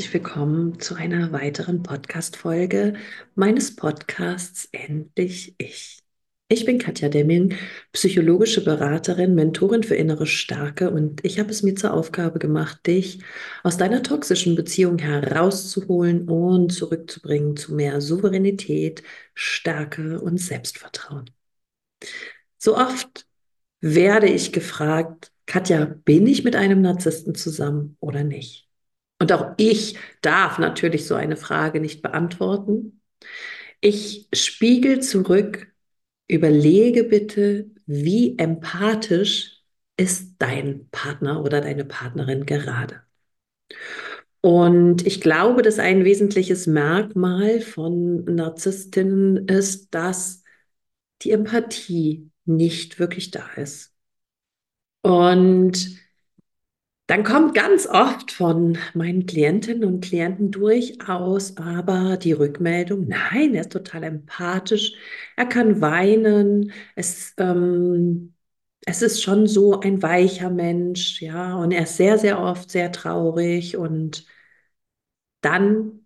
herzlich willkommen zu einer weiteren Podcast-Folge meines Podcasts Endlich Ich. Ich bin Katja Demming, psychologische Beraterin, Mentorin für innere Starke und ich habe es mir zur Aufgabe gemacht, dich aus deiner toxischen Beziehung herauszuholen und zurückzubringen zu mehr Souveränität, Stärke und Selbstvertrauen. So oft werde ich gefragt, Katja, bin ich mit einem Narzissten zusammen oder nicht? Und auch ich darf natürlich so eine Frage nicht beantworten. Ich spiegel zurück, überlege bitte, wie empathisch ist dein Partner oder deine Partnerin gerade. Und ich glaube, dass ein wesentliches Merkmal von Narzisstinnen ist, dass die Empathie nicht wirklich da ist. Und dann kommt ganz oft von meinen Klientinnen und Klienten durchaus aber die Rückmeldung, nein, er ist total empathisch, er kann weinen, es, ähm, es ist schon so ein weicher Mensch, ja, und er ist sehr, sehr oft sehr traurig und dann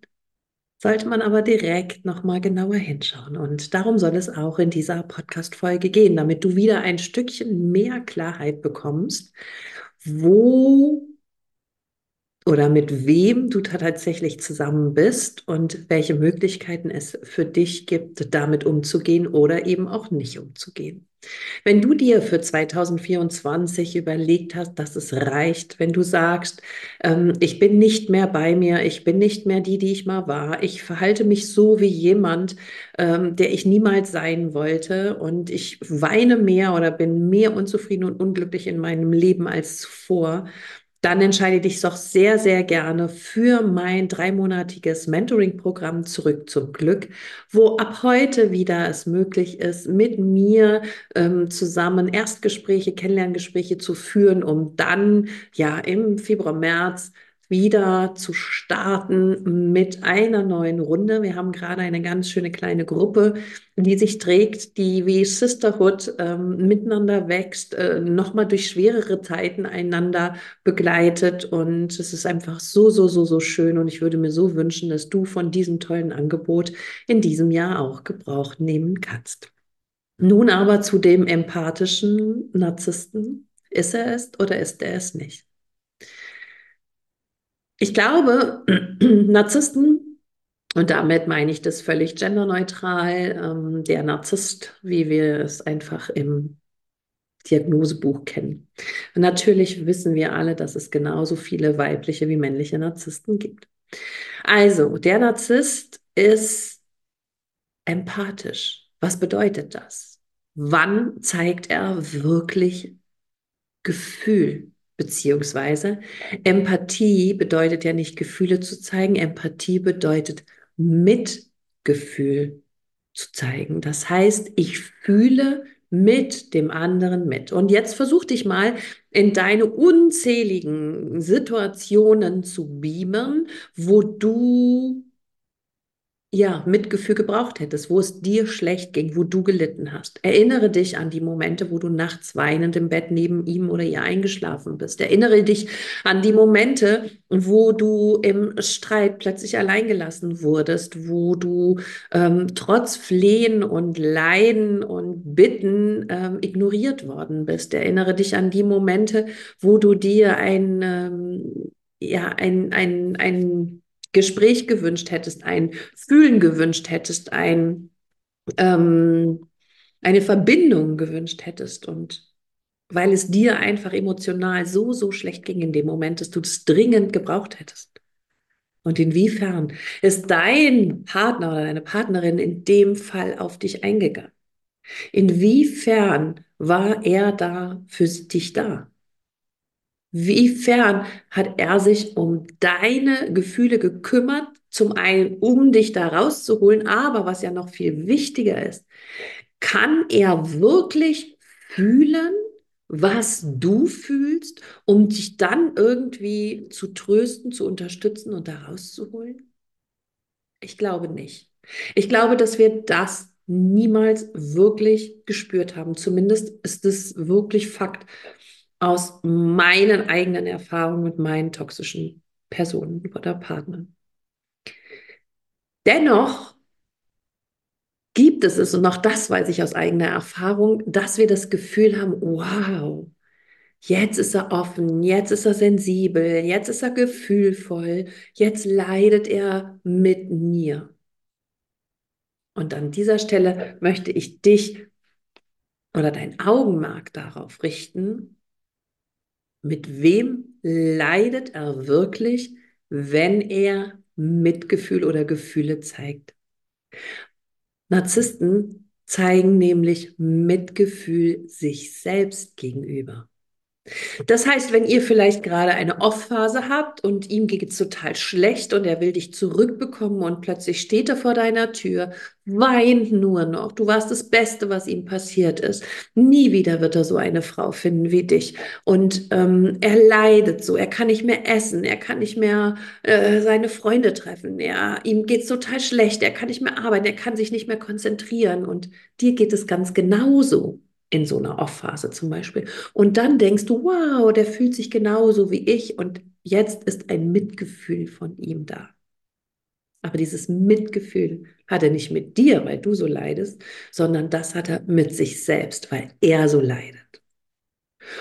sollte man aber direkt nochmal genauer hinschauen. Und darum soll es auch in dieser Podcast-Folge gehen, damit du wieder ein Stückchen mehr Klarheit bekommst wo oder mit wem du tatsächlich zusammen bist und welche Möglichkeiten es für dich gibt, damit umzugehen oder eben auch nicht umzugehen. Wenn du dir für 2024 überlegt hast, dass es reicht, wenn du sagst, ähm, ich bin nicht mehr bei mir, ich bin nicht mehr die, die ich mal war, ich verhalte mich so wie jemand, ähm, der ich niemals sein wollte und ich weine mehr oder bin mehr unzufrieden und unglücklich in meinem Leben als zuvor, dann entscheide dich doch sehr, sehr gerne für mein dreimonatiges Mentoring-Programm zurück zum Glück, wo ab heute wieder es möglich ist, mit mir ähm, zusammen Erstgespräche, Kennenlerngespräche zu führen, um dann ja im Februar, März wieder zu starten mit einer neuen Runde. Wir haben gerade eine ganz schöne kleine Gruppe, die sich trägt, die wie Sisterhood ähm, miteinander wächst, äh, nochmal durch schwerere Zeiten einander begleitet. Und es ist einfach so, so, so, so schön. Und ich würde mir so wünschen, dass du von diesem tollen Angebot in diesem Jahr auch Gebrauch nehmen kannst. Nun aber zu dem empathischen Narzissten. Ist er es oder ist er es nicht? Ich glaube, Narzissten, und damit meine ich das völlig genderneutral, ähm, der Narzisst, wie wir es einfach im Diagnosebuch kennen. Und natürlich wissen wir alle, dass es genauso viele weibliche wie männliche Narzissten gibt. Also, der Narzisst ist empathisch. Was bedeutet das? Wann zeigt er wirklich Gefühl? Beziehungsweise Empathie bedeutet ja nicht Gefühle zu zeigen, Empathie bedeutet Mitgefühl zu zeigen. Das heißt, ich fühle mit dem anderen mit. Und jetzt versuch dich mal in deine unzähligen Situationen zu beamen, wo du ja, Mitgefühl gebraucht hättest, wo es dir schlecht ging, wo du gelitten hast. Erinnere dich an die Momente, wo du nachts weinend im Bett neben ihm oder ihr eingeschlafen bist. Erinnere dich an die Momente, wo du im Streit plötzlich alleingelassen wurdest, wo du ähm, trotz Flehen und Leiden und Bitten ähm, ignoriert worden bist. Erinnere dich an die Momente, wo du dir ein, ähm, ja, ein, ein, ein Gespräch gewünscht hättest, ein Fühlen gewünscht hättest, ein, ähm, eine Verbindung gewünscht hättest und weil es dir einfach emotional so, so schlecht ging in dem Moment, dass du es dringend gebraucht hättest. Und inwiefern ist dein Partner oder deine Partnerin in dem Fall auf dich eingegangen? Inwiefern war er da für dich da? Wiefern hat er sich um deine Gefühle gekümmert? Zum einen, um dich da rauszuholen, aber was ja noch viel wichtiger ist, kann er wirklich fühlen, was du fühlst, um dich dann irgendwie zu trösten, zu unterstützen und da rauszuholen? Ich glaube nicht. Ich glaube, dass wir das niemals wirklich gespürt haben. Zumindest ist es wirklich Fakt aus meinen eigenen Erfahrungen mit meinen toxischen Personen oder Partnern. Dennoch gibt es es, und auch das weiß ich aus eigener Erfahrung, dass wir das Gefühl haben, wow, jetzt ist er offen, jetzt ist er sensibel, jetzt ist er gefühlvoll, jetzt leidet er mit mir. Und an dieser Stelle möchte ich dich oder dein Augenmerk darauf richten, mit wem leidet er wirklich, wenn er Mitgefühl oder Gefühle zeigt. Narzissten zeigen nämlich Mitgefühl sich selbst gegenüber. Das heißt, wenn ihr vielleicht gerade eine Off-Phase habt und ihm geht es total schlecht und er will dich zurückbekommen und plötzlich steht er vor deiner Tür, weint nur noch. Du warst das Beste, was ihm passiert ist. Nie wieder wird er so eine Frau finden wie dich. Und ähm, er leidet so, er kann nicht mehr essen, er kann nicht mehr äh, seine Freunde treffen, er, ihm geht es total schlecht, er kann nicht mehr arbeiten, er kann sich nicht mehr konzentrieren. Und dir geht es ganz genauso in so einer Off-Phase zum Beispiel. Und dann denkst du, wow, der fühlt sich genauso wie ich und jetzt ist ein Mitgefühl von ihm da. Aber dieses Mitgefühl hat er nicht mit dir, weil du so leidest, sondern das hat er mit sich selbst, weil er so leidet.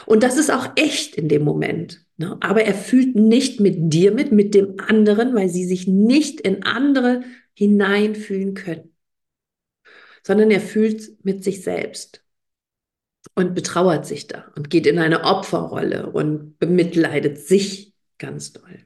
Und das ist auch echt in dem Moment. Ne? Aber er fühlt nicht mit dir mit, mit dem anderen, weil sie sich nicht in andere hineinfühlen können, sondern er fühlt mit sich selbst und betrauert sich da und geht in eine Opferrolle und bemitleidet sich ganz doll.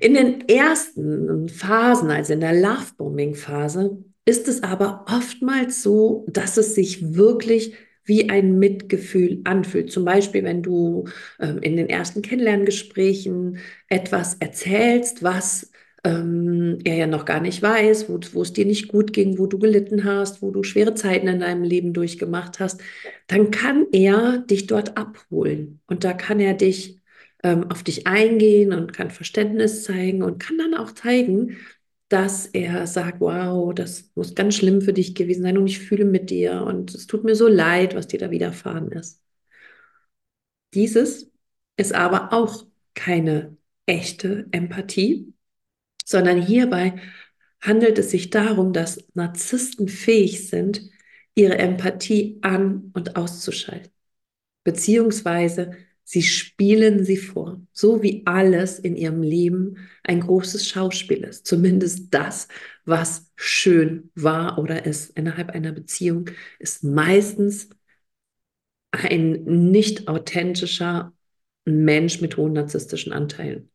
In den ersten Phasen, also in der Lovebombing-Phase, ist es aber oftmals so, dass es sich wirklich wie ein Mitgefühl anfühlt. Zum Beispiel, wenn du ähm, in den ersten Kennenlerngesprächen etwas erzählst, was ähm, er ja noch gar nicht weiß, wo, wo es dir nicht gut ging, wo du gelitten hast, wo du schwere Zeiten in deinem Leben durchgemacht hast, dann kann er dich dort abholen und da kann er dich ähm, auf dich eingehen und kann Verständnis zeigen und kann dann auch zeigen, dass er sagt, wow, das muss ganz schlimm für dich gewesen sein und ich fühle mit dir und es tut mir so leid, was dir da widerfahren ist. Dieses ist aber auch keine echte Empathie, sondern hierbei handelt es sich darum, dass Narzissten fähig sind, ihre Empathie an und auszuschalten. Beziehungsweise sie spielen sie vor, so wie alles in ihrem Leben ein großes Schauspiel ist. Zumindest das, was schön war oder ist innerhalb einer Beziehung, ist meistens ein nicht authentischer Mensch mit hohen narzisstischen Anteilen.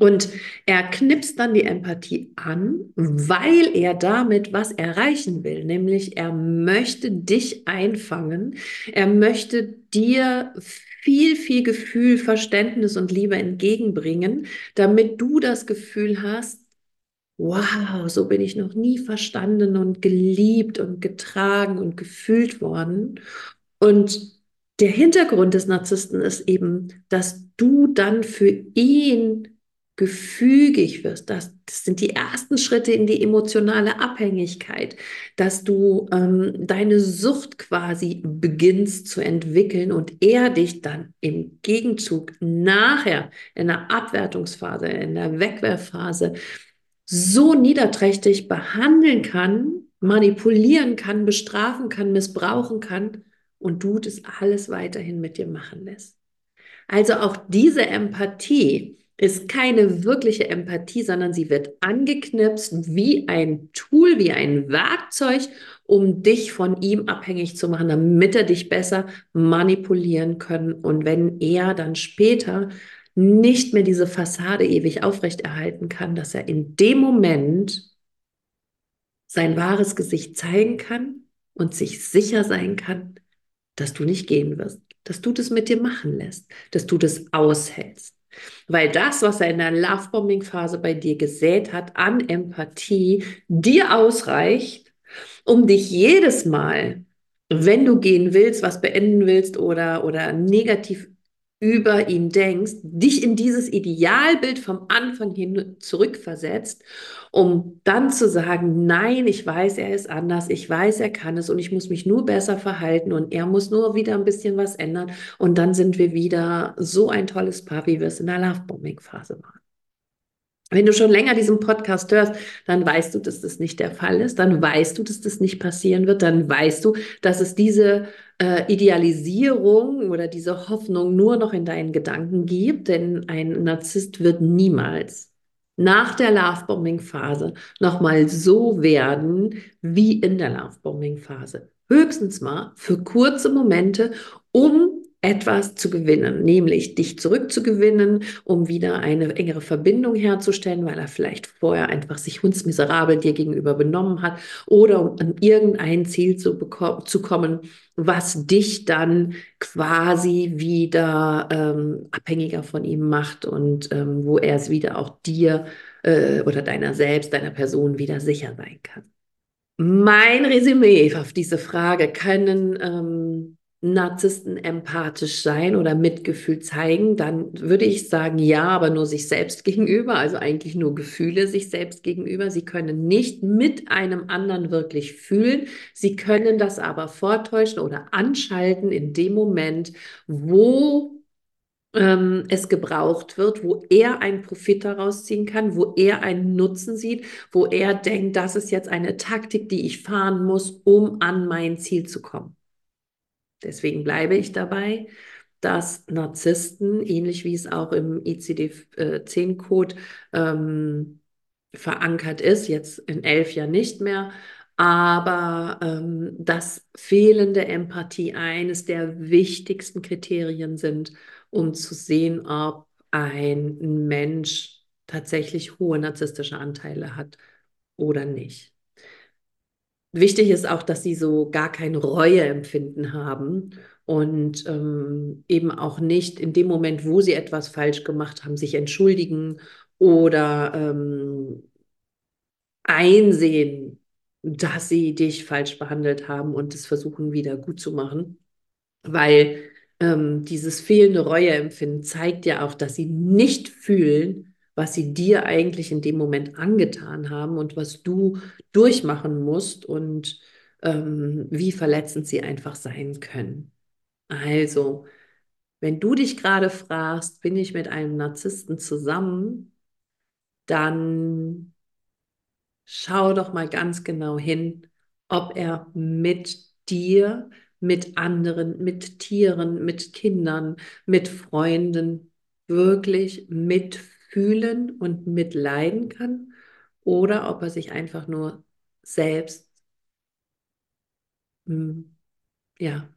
Und er knipst dann die Empathie an, weil er damit was erreichen will, nämlich er möchte dich einfangen, er möchte dir viel, viel Gefühl, Verständnis und Liebe entgegenbringen, damit du das Gefühl hast, wow, so bin ich noch nie verstanden und geliebt und getragen und gefühlt worden. Und der Hintergrund des Narzissten ist eben, dass du dann für ihn gefügig wirst. Das, das, sind die ersten Schritte in die emotionale Abhängigkeit, dass du ähm, deine Sucht quasi beginnst zu entwickeln und er dich dann im Gegenzug nachher in der Abwertungsphase, in der Wegwerfphase so niederträchtig behandeln kann, manipulieren kann, bestrafen kann, missbrauchen kann und du das alles weiterhin mit dir machen lässt. Also auch diese Empathie, ist keine wirkliche Empathie, sondern sie wird angeknipst wie ein Tool, wie ein Werkzeug, um dich von ihm abhängig zu machen, damit er dich besser manipulieren kann. Und wenn er dann später nicht mehr diese Fassade ewig aufrechterhalten kann, dass er in dem Moment sein wahres Gesicht zeigen kann und sich sicher sein kann, dass du nicht gehen wirst, dass du das mit dir machen lässt, dass du das aushältst. Weil das, was er in der Lovebombing-Phase bei dir gesät hat, an Empathie, dir ausreicht, um dich jedes Mal, wenn du gehen willst, was beenden willst oder, oder negativ über ihn denkst, dich in dieses Idealbild vom Anfang hin zurückversetzt, um dann zu sagen, nein, ich weiß, er ist anders, ich weiß, er kann es und ich muss mich nur besser verhalten und er muss nur wieder ein bisschen was ändern und dann sind wir wieder so ein tolles Paar, wie wir es in der Lovebombing-Phase waren. Wenn du schon länger diesen Podcast hörst, dann weißt du, dass das nicht der Fall ist. Dann weißt du, dass das nicht passieren wird. Dann weißt du, dass es diese äh, Idealisierung oder diese Hoffnung nur noch in deinen Gedanken gibt. Denn ein Narzisst wird niemals nach der Lovebombing-Phase nochmal so werden wie in der Lovebombing-Phase. Höchstens mal für kurze Momente, um etwas zu gewinnen, nämlich dich zurückzugewinnen, um wieder eine engere Verbindung herzustellen, weil er vielleicht vorher einfach sich hundsmiserabel dir gegenüber benommen hat oder um an irgendein Ziel zu, zu kommen, was dich dann quasi wieder ähm, abhängiger von ihm macht und ähm, wo er es wieder auch dir äh, oder deiner selbst, deiner Person wieder sicher sein kann. Mein Resümee auf diese Frage können ähm, Narzissten empathisch sein oder Mitgefühl zeigen, dann würde ich sagen, ja, aber nur sich selbst gegenüber, also eigentlich nur Gefühle sich selbst gegenüber. Sie können nicht mit einem anderen wirklich fühlen. Sie können das aber vortäuschen oder anschalten in dem Moment, wo ähm, es gebraucht wird, wo er einen Profit daraus ziehen kann, wo er einen Nutzen sieht, wo er denkt, das ist jetzt eine Taktik, die ich fahren muss, um an mein Ziel zu kommen. Deswegen bleibe ich dabei, dass Narzissten, ähnlich wie es auch im ICD-10-Code ähm, verankert ist, jetzt in elf Jahren nicht mehr, aber ähm, dass fehlende Empathie eines der wichtigsten Kriterien sind, um zu sehen, ob ein Mensch tatsächlich hohe narzisstische Anteile hat oder nicht. Wichtig ist auch, dass sie so gar kein Reueempfinden haben und ähm, eben auch nicht in dem Moment, wo sie etwas falsch gemacht haben, sich entschuldigen oder ähm, einsehen, dass sie dich falsch behandelt haben und es versuchen wieder gut zu machen, weil ähm, dieses fehlende Reueempfinden zeigt ja auch, dass sie nicht fühlen, was sie dir eigentlich in dem Moment angetan haben und was du durchmachen musst und ähm, wie verletzend sie einfach sein können. Also, wenn du dich gerade fragst, bin ich mit einem Narzissten zusammen, dann schau doch mal ganz genau hin, ob er mit dir, mit anderen, mit Tieren, mit Kindern, mit Freunden wirklich mitfühlt fühlen und mitleiden kann oder ob er sich einfach nur selbst hm, ja,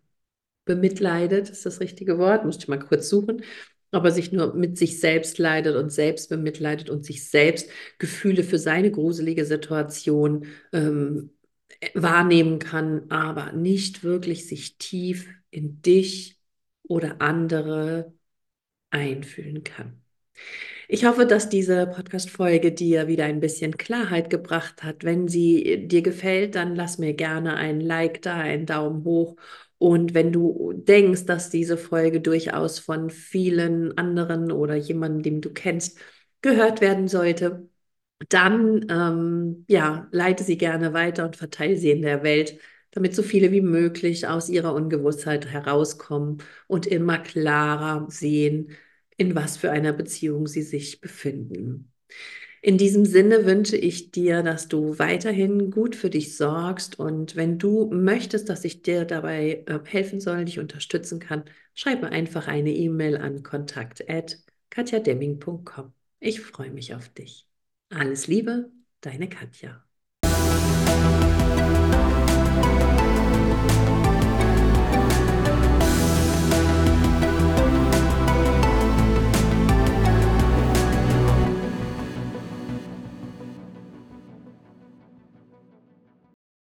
bemitleidet, ist das richtige Wort, musste ich mal kurz suchen, ob er sich nur mit sich selbst leidet und selbst bemitleidet und sich selbst Gefühle für seine gruselige Situation ähm, wahrnehmen kann, aber nicht wirklich sich tief in dich oder andere einfühlen kann. Ich hoffe, dass diese Podcast-Folge dir wieder ein bisschen Klarheit gebracht hat. Wenn sie dir gefällt, dann lass mir gerne ein Like da, einen Daumen hoch. Und wenn du denkst, dass diese Folge durchaus von vielen anderen oder jemandem, den du kennst, gehört werden sollte, dann ähm, ja, leite sie gerne weiter und verteile sie in der Welt, damit so viele wie möglich aus ihrer Ungewissheit herauskommen und immer klarer sehen, in was für einer Beziehung sie sich befinden. In diesem Sinne wünsche ich dir, dass du weiterhin gut für dich sorgst und wenn du möchtest, dass ich dir dabei äh, helfen soll, dich unterstützen kann, schreib mir einfach eine E-Mail an kontakt@katjademming.com. Ich freue mich auf dich. Alles Liebe, deine Katja.